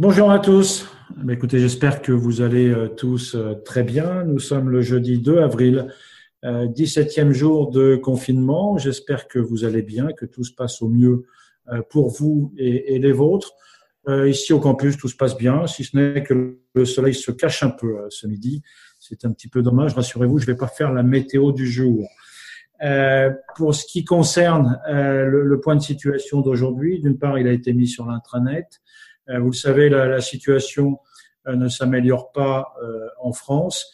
Bonjour à tous. Écoutez, j'espère que vous allez euh, tous euh, très bien. Nous sommes le jeudi 2 avril, 17e euh, jour de confinement. J'espère que vous allez bien, que tout se passe au mieux pour vous et, les vôtres. Ici au campus, tout se passe bien, si ce n'est que le soleil se cache un peu ce midi. C'est un petit peu dommage. Rassurez-vous, je ne vais pas faire la météo du jour. pour ce qui concerne le, point de situation d'aujourd'hui, d'une part, il a été mis sur l'intranet. Euh, vous le savez, la, situation euh, ne s'améliore pas euh, en France,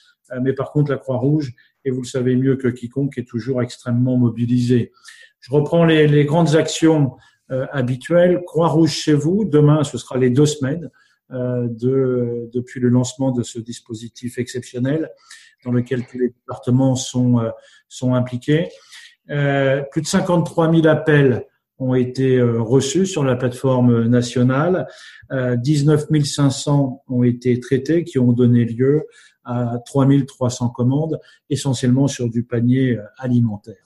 mais par contre, la Croix-Rouge, et vous le savez mieux que quiconque, est toujours extrêmement mobilisée. Je reprends les, grandes actions habituelles. Croix-Rouge chez vous, demain, ce sera les deux semaines de, depuis le lancement de ce dispositif exceptionnel dans lequel tous les départements sont, sont impliqués. plus de 53 000 appels ont été euh, reçus sur la plateforme nationale. 19 euh, 500 ont été traités, qui ont donné lieu à 3 300 commandes, essentiellement sur du panier euh, alimentaire.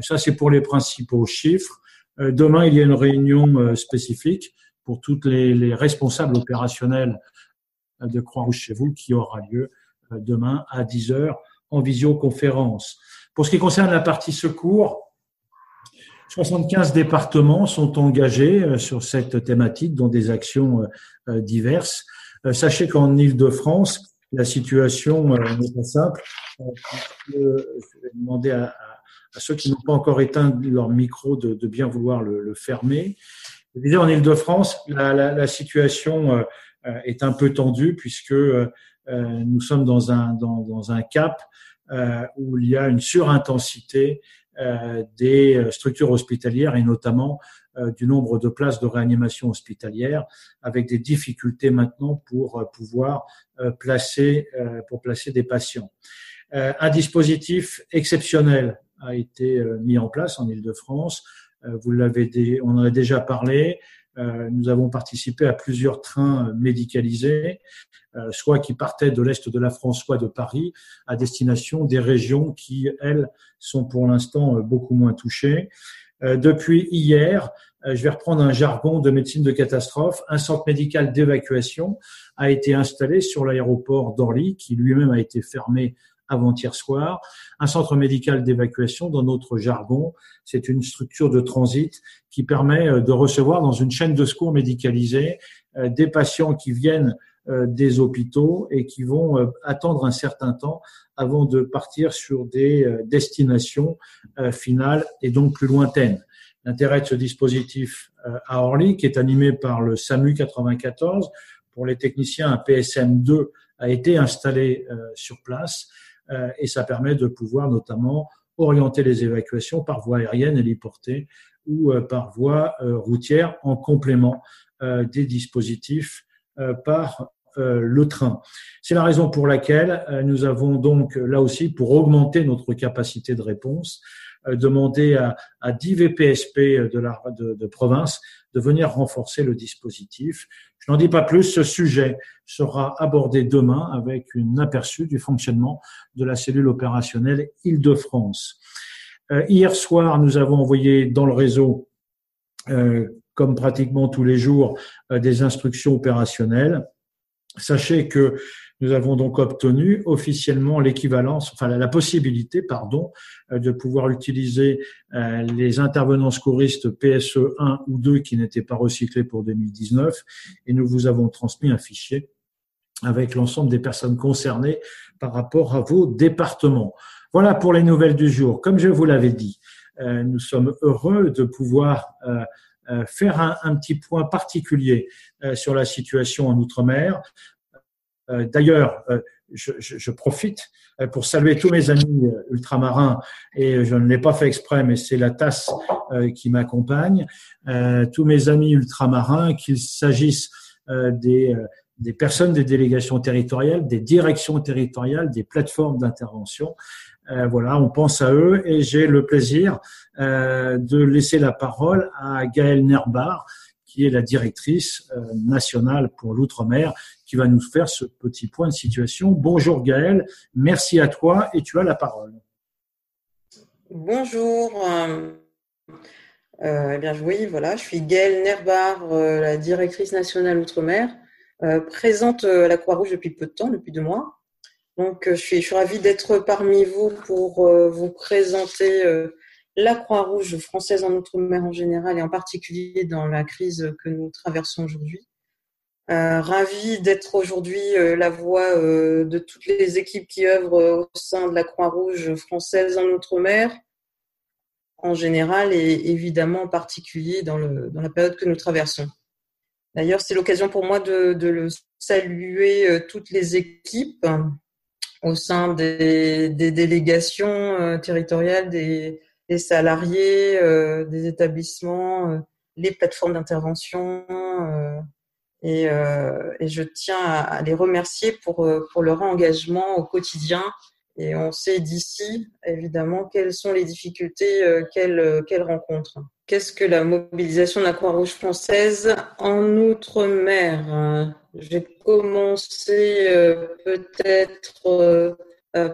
Ça, c'est pour les principaux chiffres. Demain, il y a une réunion spécifique pour toutes les, les responsables opérationnels de Croix-Rouge chez vous qui aura lieu demain à 10 heures en visioconférence. Pour ce qui concerne la partie secours, 75 départements sont engagés euh, sur cette thématique dans des actions euh, euh, diverses. Sachez qu'en Ile-de-France, la situation n'est pas simple. Je vais demander à, ceux qui n'ont pas encore éteint leur micro de, bien vouloir le, fermer. en Ile-de-France, la, situation est un peu tendue puisque nous sommes dans un, dans un cap où il y a une surintensité des euh, structures hospitalières et notamment euh, du nombre de places de réanimation hospitalière, avec des difficultés maintenant pour pouvoir placer pour placer des patients. Un dispositif exceptionnel a été mis en place en Ile-de-France. Vous l'avez, on en a déjà parlé. Euh, nous avons participé à plusieurs trains médicalisés, euh, soit qui partaient de l'est de la France, soit de Paris, à destination des régions qui, elles, sont pour l'instant beaucoup moins touchées. Euh, depuis hier, je vais reprendre un jargon de médecine de catastrophe, un centre médical d'évacuation a été installé sur l'aéroport d'Orly, qui lui-même a été fermé avant-hier soir. Un centre médical d'évacuation, dans notre jargon, c'est une structure de transit qui permet euh, de recevoir dans une chaîne de secours médicalisée euh, des patients qui viennent euh, des hôpitaux et qui vont attendre un certain temps avant de partir sur des destinations finales et donc plus lointaines. L'intérêt de ce dispositif à Orly, qui est animé par le SAMU 94, pour les techniciens, un PSM2 a été installé sur place et ça permet de pouvoir notamment orienter les évacuations par voie aérienne héliportée ou euh, par voie euh, routière en complément des dispositifs par le train. C'est la raison pour laquelle nous avons donc là aussi, pour augmenter notre capacité de réponse, demandé à, à 10 VPSP de province de venir renforcer le dispositif. Je n'en dis pas plus, ce sujet sera abordé demain avec un aperçu du fonctionnement de la cellule opérationnelle Île-de-France. Euh, hier soir, nous avons envoyé dans le réseau, euh, comme pratiquement tous les jours, euh, des instructions opérationnelles. Sachez que nous avons donc obtenu officiellement l'équivalence, enfin la possibilité, pardon, euh, de pouvoir utiliser euh, les intervenants secouristes PSE 1 ou 2 qui n'étaient pas recyclés pour 2019 et nous vous avons transmis un fichier avec l'ensemble des personnes concernées par rapport à vos départements. Voilà pour les nouvelles du jour. Comme je vous l'avais dit, euh, nous sommes heureux de pouvoir faire un, un, petit point particulier sur la situation en Outre-mer. Euh, d'ailleurs, euh, je, profite euh, pour saluer tous mes amis ultramarins et je ne l'ai pas fait exprès, mais c'est la tasse qui m'accompagne. tous mes amis ultramarins, qu'il s'agisse des, des personnes des délégations territoriales, des directions territoriales, des plateformes d'intervention. voilà, on pense à eux et j'ai le plaisir de laisser la parole à Gaël Nerbar, qui est la directrice euh, nationale pour l'outre-mer, qui va nous faire ce petit point de situation. Bonjour Gaëlle, merci à toi et tu as la parole. Bonjour. euh, Eh bien, oui, voilà, je suis Gaëlle Nerbar, la directrice nationale Outre-mer, présente la Croix-Rouge depuis peu de temps, depuis deux mois. Donc, je suis, je suis ravie d'être parmi vous pour vous présenter la Croix-Rouge française en Outre-mer en général et en particulier dans la crise que nous traversons aujourd'hui. Euh, ravi d'être aujourd'hui euh, la voix euh, de toutes les équipes qui œuvrent au sein de la Croix-Rouge française en Outre-mer, en général et évidemment en particulier dans, le, dans la période que nous traversons. D'ailleurs, c'est l'occasion pour moi de, saluer toutes les équipes au sein des délégations territoriales, des, des salariés, des établissements, les plateformes d'intervention et, euh, et, je tiens à, les remercier pour, euh, pour leur engagement au quotidien. Et on sait d'ici, évidemment, quelles sont les difficultés euh, qu'elles euh, qu'elles rencontrent. Qu'est-ce que la mobilisation de la Croix-Rouge française en Outre-mer? Je vais commencer peut-être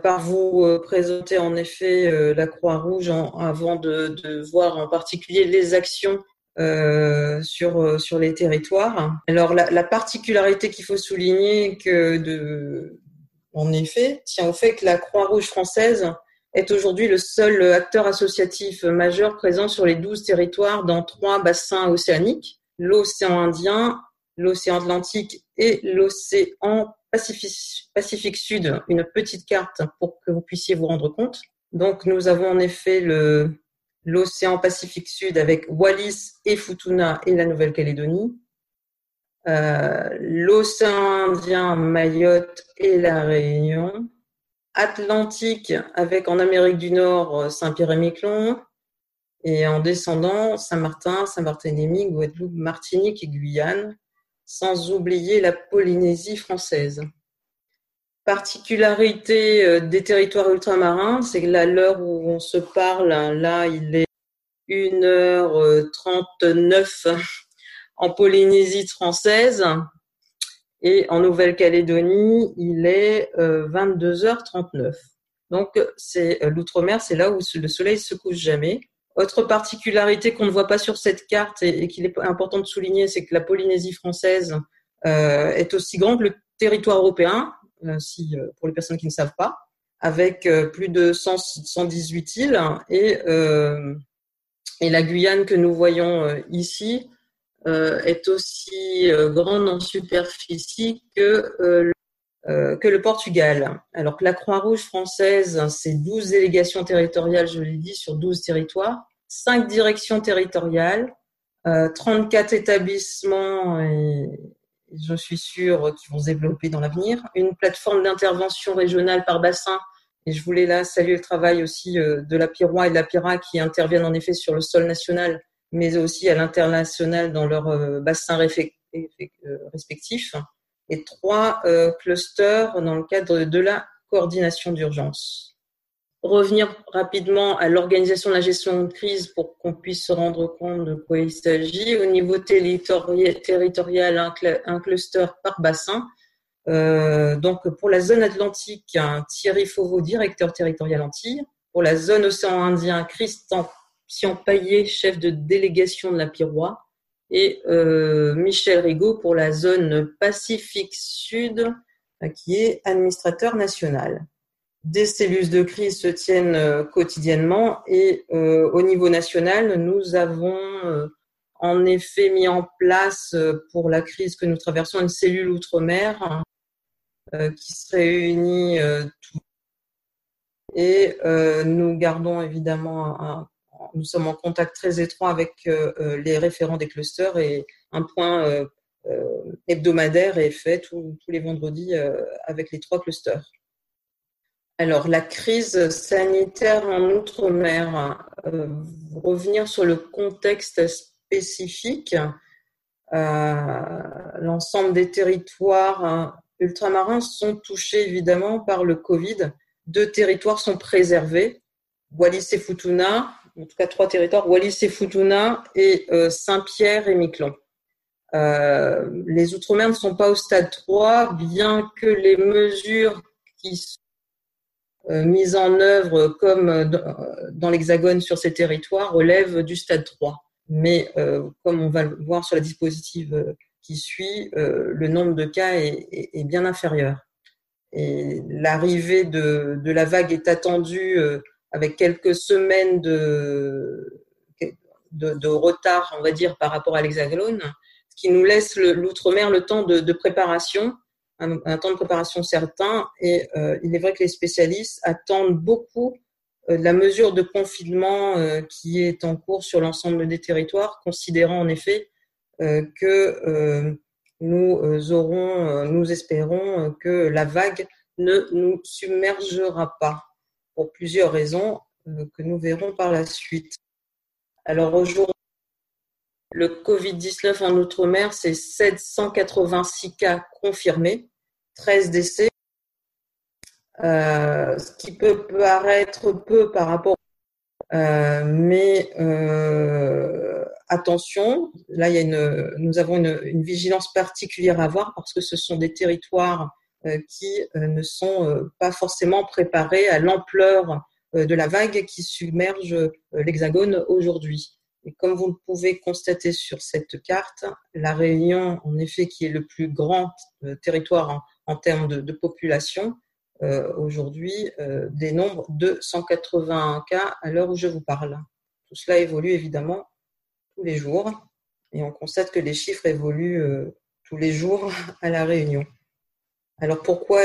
par vous présenter en effet la Croix-Rouge avant de, voir en particulier les actions euh, sur euh, sur les territoires. Alors la, la particularité qu'il faut souligner que de en effet tient au fait que la Croix-Rouge française est aujourd'hui le seul acteur associatif majeur présent sur les 12 territoires dans trois bassins océaniques, l'océan Indien, l'océan Atlantique et l'océan Pacifique, Sud, une petite carte pour que vous puissiez vous rendre compte. Donc nous avons en effet le l'océan Pacifique Sud avec Wallis et Futuna et la Nouvelle-Calédonie, euh, l'océan Indien, Mayotte et la Réunion, Atlantique avec en Amérique du Nord Saint-Pierre et Miquelon, et en descendant Saint-Martin, Saint-Barthélemy, Guadeloupe, Martinique et Guyane, sans oublier la Polynésie française particularité euh, des territoires ultramarins, c'est que là, l'heure où on se parle, là, il est 1h39 euh, en Polynésie française et en Nouvelle-Calédonie, il est 22h39. Euh, Donc, c'est l'outre-mer, c'est là où le soleil se couche jamais. Autre particularité qu'on ne voit pas sur cette carte et, qu'il est important de souligner, c'est que la Polynésie française est aussi grande que le territoire européen, euh, si, euh, pour les personnes qui ne savent pas, avec euh, plus de 118 îles et, et la Guyane que nous voyons ici est aussi grande en superficie que que le Portugal. Alors que la Croix-Rouge française, c'est 12 délégations territoriales, je l'ai dit, sur 12 territoires, 5 directions territoriales, 34 établissements et, je suis sûre, qu'ils vont se développer dans l'avenir. Une plateforme d'intervention régionale par bassin. Et je voulais là saluer le travail aussi euh, de la Pirois et de la Pira qui interviennent en effet sur le sol national, mais aussi à l'international dans leurs euh, bassins euh, respectifs. Et trois clusters dans le cadre de la coordination d'urgence revenir rapidement à l'organisation de la gestion de crise pour qu'on puisse se rendre compte de quoi il s'agit. Au niveau territorial, un, cluster par bassin. Euh, donc pour la zone atlantique, Thierry Fauveau, directeur territorial Antilles. Pour la zone océan Indien, Christian Paillet, chef de délégation de la Pirois. Et euh, Michel Rigaud pour la zone Pacifique Sud, qui est administrateur national. Des cellules de crise se tiennent euh, quotidiennement et euh, au niveau national, nous avons euh, en effet mis en place pour la crise que nous traversons une cellule outre-mer qui se réunit et nous gardons évidemment un, nous sommes en contact très étroit avec les référents des clusters et un point hebdomadaire est fait tous les vendredis avec les trois clusters. Alors, la crise sanitaire en Outre-mer, euh, revenir sur le contexte spécifique, euh, l'ensemble des territoires hein, ultramarins sont touchés évidemment par le Covid. Deux territoires sont préservés, Wallis et Futuna, en tout cas trois territoires, Wallis et Futuna et euh, Saint-Pierre et Miquelon. les Outre-mer ne sont pas au stade 3, bien que les mesures qui sont euh, mise en œuvre comme dans l'Hexagone sur ces territoires relève du stade 3. mais comme on va le voir sur la dispositive qui suit, le nombre de cas est, bien inférieur. Et l'arrivée de, la vague est attendue avec quelques semaines de, retard, on va dire, par rapport à l'hexagone, ce qui nous laisse l'outre-mer le, temps de, préparation, un, temps de préparation certain. Et euh, il est vrai que les spécialistes attendent beaucoup euh, la mesure de confinement euh, qui est en cours sur l'ensemble des territoires, considérant en effet que nous aurons, nous espérons que la vague ne nous submergera pas pour plusieurs raisons que nous verrons par la suite. Alors aujourd'hui, le Covid-19 en Outre-mer, c'est 786 cas confirmés, 13 décès, euh, ce qui peut paraître peu par rapport, euh, mais euh, attention, là il y a une, nous avons une, vigilance particulière à avoir parce que ce sont des territoires qui ne sont pas forcément préparés à l'ampleur euh, de la vague qui submerge euh, l'Hexagone aujourd'hui. Et comme vous pouvez constater sur cette carte, la Réunion, en effet, qui est le plus grand euh, territoire en, termes de, population, aujourd'hui dénombre 281 cas à l'heure où je vous parle. Tout cela évolue évidemment tous les jours et on constate que les chiffres évoluent tous les jours à la Réunion. Alors pourquoi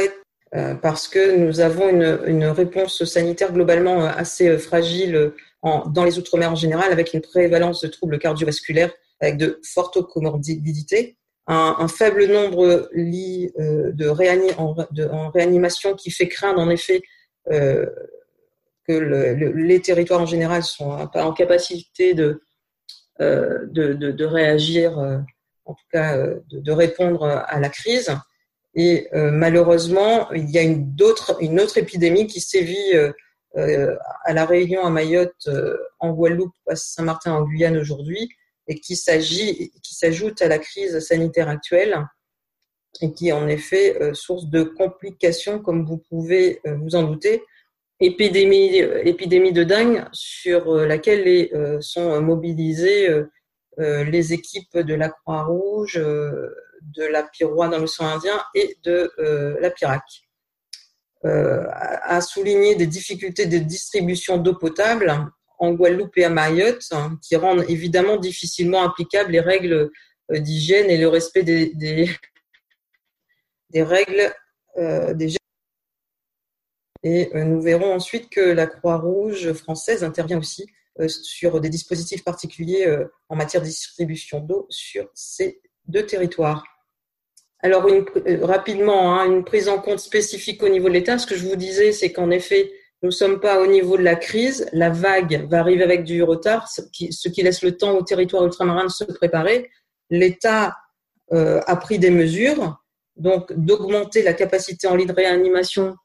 euh, parce que nous avons une, réponse sanitaire globalement euh, assez euh, fragile dans les Outre-mer en général, avec une prévalence de troubles cardiovasculaires, avec de fortes comorbidités, un, faible nombre de, réani en, réanimation qui fait craindre en effet que le, les territoires en général sont pas en capacité de, réagir, en tout cas de, répondre à la crise. Et euh, malheureusement, il y a une, autre, une autre épidémie qui sévit euh, euh, à La Réunion, à Mayotte, en Guadeloupe, à Saint-Martin, en Guyane aujourd'hui, et qui s'ajoute à la crise sanitaire actuelle et qui est en effet source de complications, comme vous pouvez vous en douter. Épidémie, épidémie de dingue sur laquelle les, sont mobilisées les équipes de la Croix-Rouge, de la Piroie dans l'océan Indien et de euh, la Pirac. Euh, a souligné des difficultés de distribution d'eau potable en Guadeloupe et à Mayotte, hein, qui rendent évidemment difficilement applicables les règles euh, d'hygiène et le respect des, des, règles des et nous verrons ensuite que la Croix-Rouge française intervient aussi sur des dispositifs particuliers en matière de distribution d'eau sur ces deux territoires. Alors, euh, rapidement, hein, une prise en compte spécifique au niveau de l'État. Ce que je vous disais, c'est qu'en effet, nous ne sommes pas au niveau de la crise. La vague va arriver avec du retard, ce qui, ce qui laisse le temps au territoire ultramarin de se préparer. L'État euh, a pris des mesures, donc d'augmenter la capacité en lit de réanimation.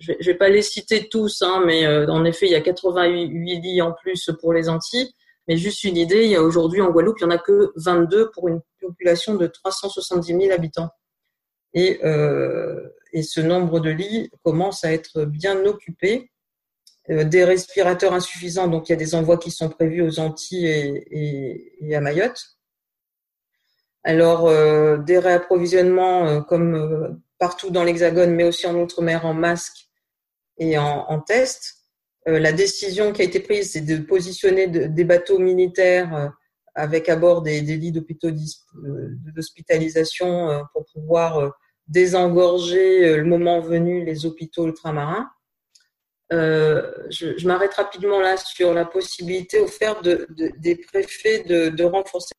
Je ne vais, pas les citer tous, hein, mais euh, en effet, il y a 88 lits en plus pour les Antilles. Mais juste une idée, il y a aujourd'hui en Guadeloupe, il n'y en a que 22 pour une population de 370 000 habitants. Et, euh, et ce nombre de lits commence à être bien occupé. Euh, des respirateurs insuffisants, donc il y a des envois qui sont prévus aux Antilles et, à Mayotte. Alors, euh, des réapprovisionnements comme partout dans l'Hexagone, mais aussi en Outre-mer en masques et en, en tests. Euh, la décision qui a été prise, c'est de positionner des bateaux militaires avec à bord des, lits d'hospitalisation pour pouvoir désengorger euh, le moment venu les hôpitaux ultramarins. Euh, je, m'arrête rapidement là sur la possibilité offerte de, de, des préfets de, renforcer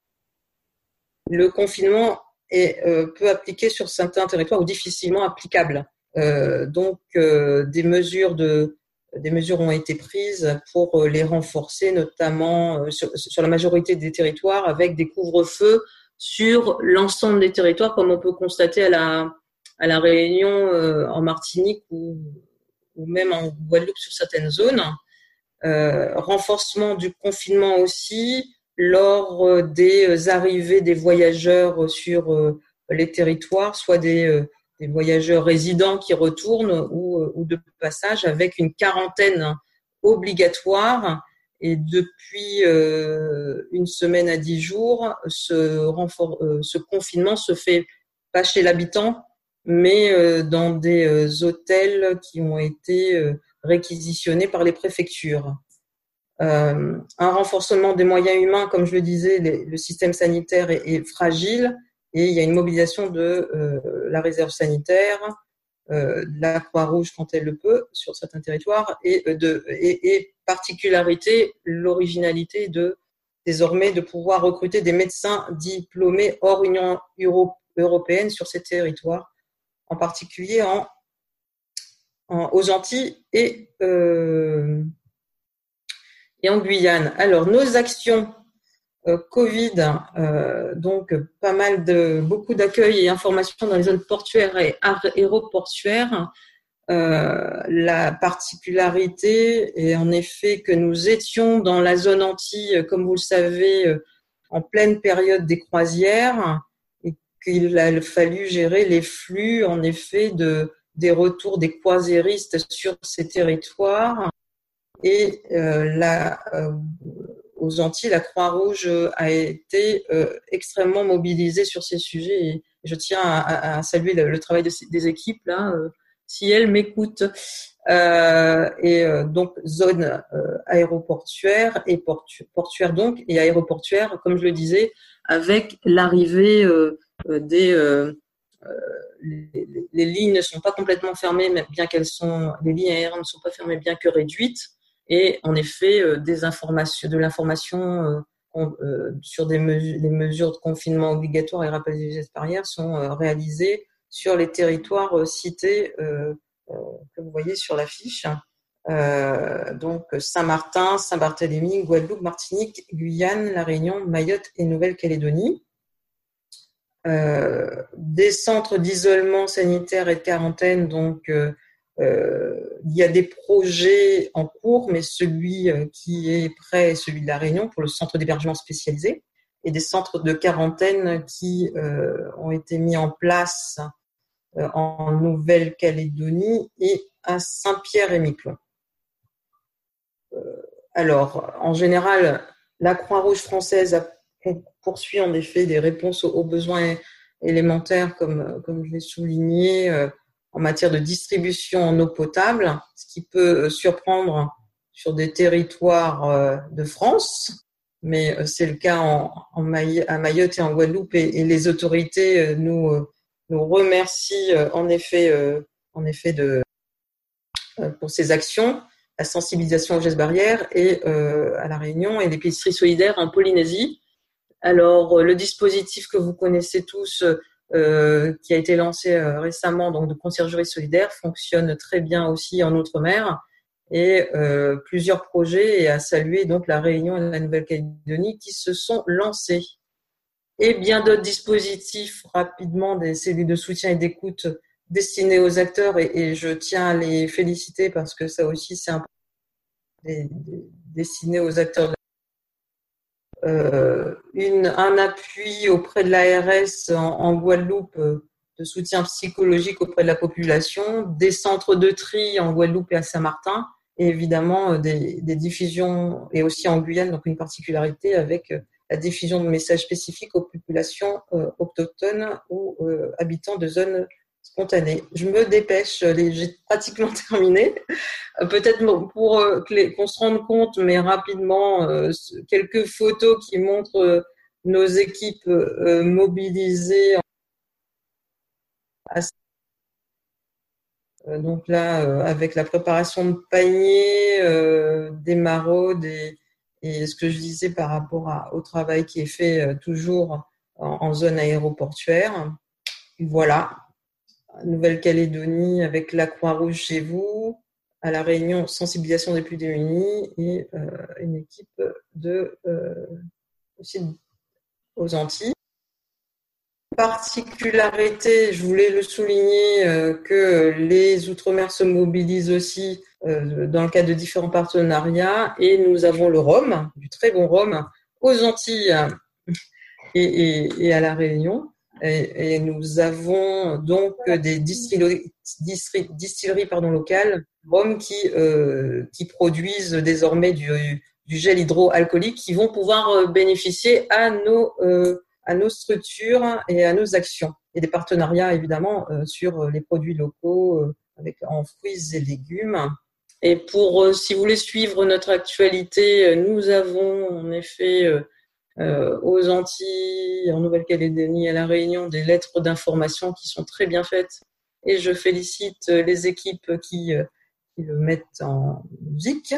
le confinement est euh, peu appliqué sur certains territoires ou difficilement applicable. Euh, donc euh, des mesures de des mesures ont été prises pour les renforcer, notamment sur, sur la majorité des territoires, avec des couvre-feux sur l'ensemble des territoires, comme on peut constater à la, à la Réunion, euh, en Martinique ou, même en Guadeloupe sur certaines zones. Euh, renforcement du confinement aussi lors euh, des arrivées des voyageurs sur les territoires, soit des, des, voyageurs résidents qui retournent ou, ou, de passage avec une quarantaine obligatoire Et depuis une semaine à dix jours, ce, renfort, ce confinement se fait pas chez l'habitant, mais dans des hôtels qui ont été réquisitionnés par les préfectures. Euh, un renforcement des moyens humains, comme je le disais, le système sanitaire est, fragile et il y a une mobilisation de euh, la réserve sanitaire, euh, de la Croix-Rouge quand elle le peut sur certains territoires et, de, et, particularité, l'originalité de désormais de pouvoir recruter des médecins diplômés hors Union européenne sur ces territoires, en particulier en, aux Antilles et euh, en Guyane. Alors, nos actions euh, Covid, euh, donc pas mal de beaucoup d'accueil et informations dans les zones portuaires et aéroportuaires. Euh, la particularité est en effet que nous étions dans la zone Antilles, comme vous le savez, en pleine période des croisières et qu'il a fallu gérer les flux, en effet, de des retours des croisiéristes sur ces territoires et euh, la, euh, aux Antilles, la Croix-Rouge a été euh, extrêmement mobilisée sur ces sujets. Et je tiens à, saluer le, travail des équipes là, si elles m'écoutent. et donc zone aéroportuaire et portuaire donc et aéroportuaire, comme je le disais, avec l'arrivée des les, lignes ne sont pas complètement fermées, bien qu'elles sont les lignes aériennes ne sont pas fermées, bien que réduites et en effet euh, des informations, de l'information euh, euh, sur des mesures, les mesures de confinement obligatoire et rappel des gestes barrières sont réalisées sur les territoires cités que vous voyez sur l'affiche. Euh, donc Saint-Martin, Saint-Barthélemy, Guadeloupe, Martinique, Guyane, La Réunion, Mayotte et Nouvelle-Calédonie. Euh, des centres d'isolement sanitaire et de quarantaine, donc euh, il y a des projets en cours, mais celui euh, qui est prêt est celui de la Réunion pour le centre d'hébergement spécialisé et des centres de quarantaine qui euh, ont été mis en place en Nouvelle-Calédonie et à Saint-Pierre-et-Miquelon. Alors, en général, la Croix-Rouge française poursuit en effet des réponses aux, besoins élémentaires, comme, comme je l'ai souligné, en matière de distribution en eau potable, ce qui peut euh, surprendre sur des territoires euh, de France, mais euh, c'est le cas en, à Mayotte et en Guadeloupe et, les autorités nous, remercient en effet, en effet de, pour ces actions, la sensibilisation aux gestes barrières et à la Réunion et l'épicerie solidaire en Polynésie. Alors le dispositif que vous connaissez tous qui a été lancé euh, récemment, donc de conciergerie solidaire, fonctionne très bien aussi en Outre-mer et euh, plusieurs projets et à saluer donc la Réunion et la Nouvelle-Calédonie qui se sont lancés. Et bien d'autres dispositifs rapidement, des cellules de soutien et d'écoute destinés aux acteurs et, et, je tiens à les féliciter parce que ça aussi c'est important destiné aux acteurs euh, une, un appui auprès de l'ARS en, Guadeloupe euh, de soutien psychologique auprès de la population, des centres de tri en Guadeloupe et à Saint-Martin, et évidemment euh, des, des, diffusions, et aussi en Guyane, donc une particularité avec la diffusion de messages spécifiques aux populations autochtones ou habitants de zones spontanée. Je me dépêche, j'ai pratiquement terminé. Euh, peut-être pour euh, qu'on se rende compte, mais rapidement, euh, quelques photos qui montrent nos équipes mobilisées. Donc là, avec la préparation de paniers, des maraudes et, ce que je disais par rapport au travail qui est fait toujours en zone aéroportuaire. Voilà, Nouvelle-Calédonie avec la Croix-Rouge chez vous, à La Réunion, sensibilisation des plus démunis et euh, une équipe de euh, aussi aux Antilles. Particularité, je voulais le souligner, euh, que les Outre-mer se mobilisent aussi dans le cadre de différents partenariats et nous avons le rhum, du très bon rhum, aux Antilles et à La Réunion. Et, nous avons donc des distilleries, locales, euh, qui produisent désormais du gel hydroalcoolique qui vont pouvoir bénéficier à nos à nos structures et à nos actions et des partenariats évidemment sur les produits locaux avec en fruits et légumes. Et pour si vous voulez suivre notre actualité, nous avons en effet euh, aux Antilles, en Nouvelle-Calédonie, à La Réunion, des lettres d'information qui sont très bien faites. Et je félicite les équipes qui, euh, qui le mettent en musique.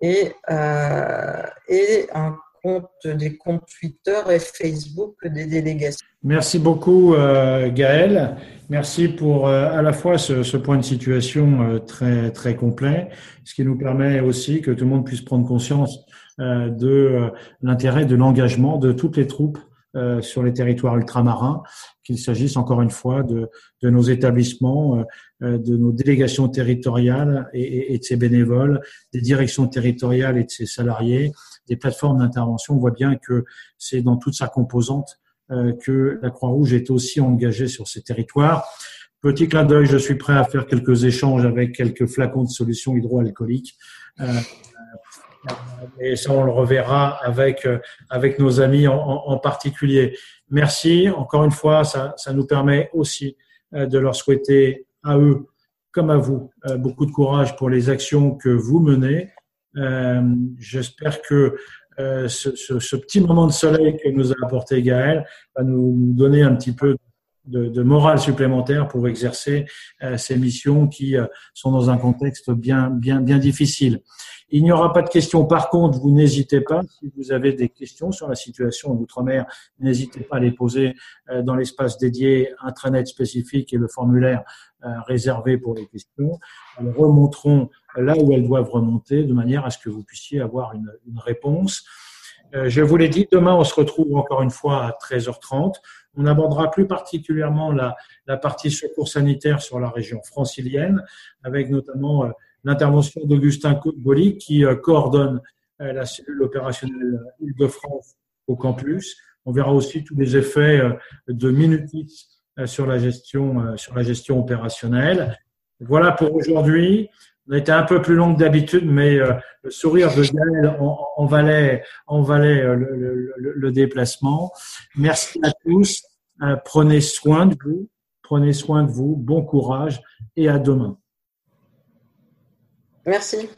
Et, euh, et un compte, des comptes Twitter et Facebook des délégations. Merci beaucoup euh, Gaël. Merci pour euh, à la fois ce, point de situation très très complet, ce qui nous permet aussi que tout le monde puisse prendre conscience euh, de euh, l'intérêt de l'engagement de toutes les troupes euh, sur les territoires ultramarins, qu'il s'agisse encore une fois de, de nos établissements, de nos délégations territoriales et, et, de ses bénévoles, des directions territoriales et de ses salariés, des plateformes d'intervention. On voit bien que c'est dans toute sa composante que la Croix-Rouge est aussi engagée sur ces territoires. Petit clin d'œil, je suis prêt à faire quelques échanges avec quelques flacons de solutions hydroalcooliques. Et ça, on le reverra avec, euh, avec nos amis en, en particulier. Merci. Encore une fois, ça, ça nous permet aussi euh, de leur souhaiter à eux comme à vous euh, beaucoup de courage pour les actions que vous menez. J'espère que ce, ce, ce, petit moment de soleil que nous a apporté Gaël va nous donner un petit peu de, de morale supplémentaire pour exercer ces missions qui sont dans un contexte bien, bien, bien difficile. Il n'y aura pas de questions. Par contre, vous n'hésitez pas, si vous avez des questions sur la situation en Outre-mer, n'hésitez pas à les poser euh, dans l'espace dédié intranet spécifique et le formulaire euh, réservé pour les questions. Elles remonteront là où elles doivent remonter de manière à ce que vous puissiez avoir une, une réponse. Euh, je vous l'ai dit, demain, on se retrouve encore une fois à 13h30. On abordera plus particulièrement la, partie secours sanitaire sur la région francilienne, avec notamment l'intervention d'Augustin Boli qui euh, coordonne euh, la cellule opérationnelle Île-de-France au campus. On verra aussi tous les effets euh, de Minutis sur la gestion, sur la gestion opérationnelle. Voilà pour aujourd'hui. On a été un peu plus long que d'habitude, mais le sourire de Gaël en, valait, en valait le, le, le, déplacement. Merci à tous. Prenez soin de vous. Prenez soin de vous. Bon courage et à demain. Merci.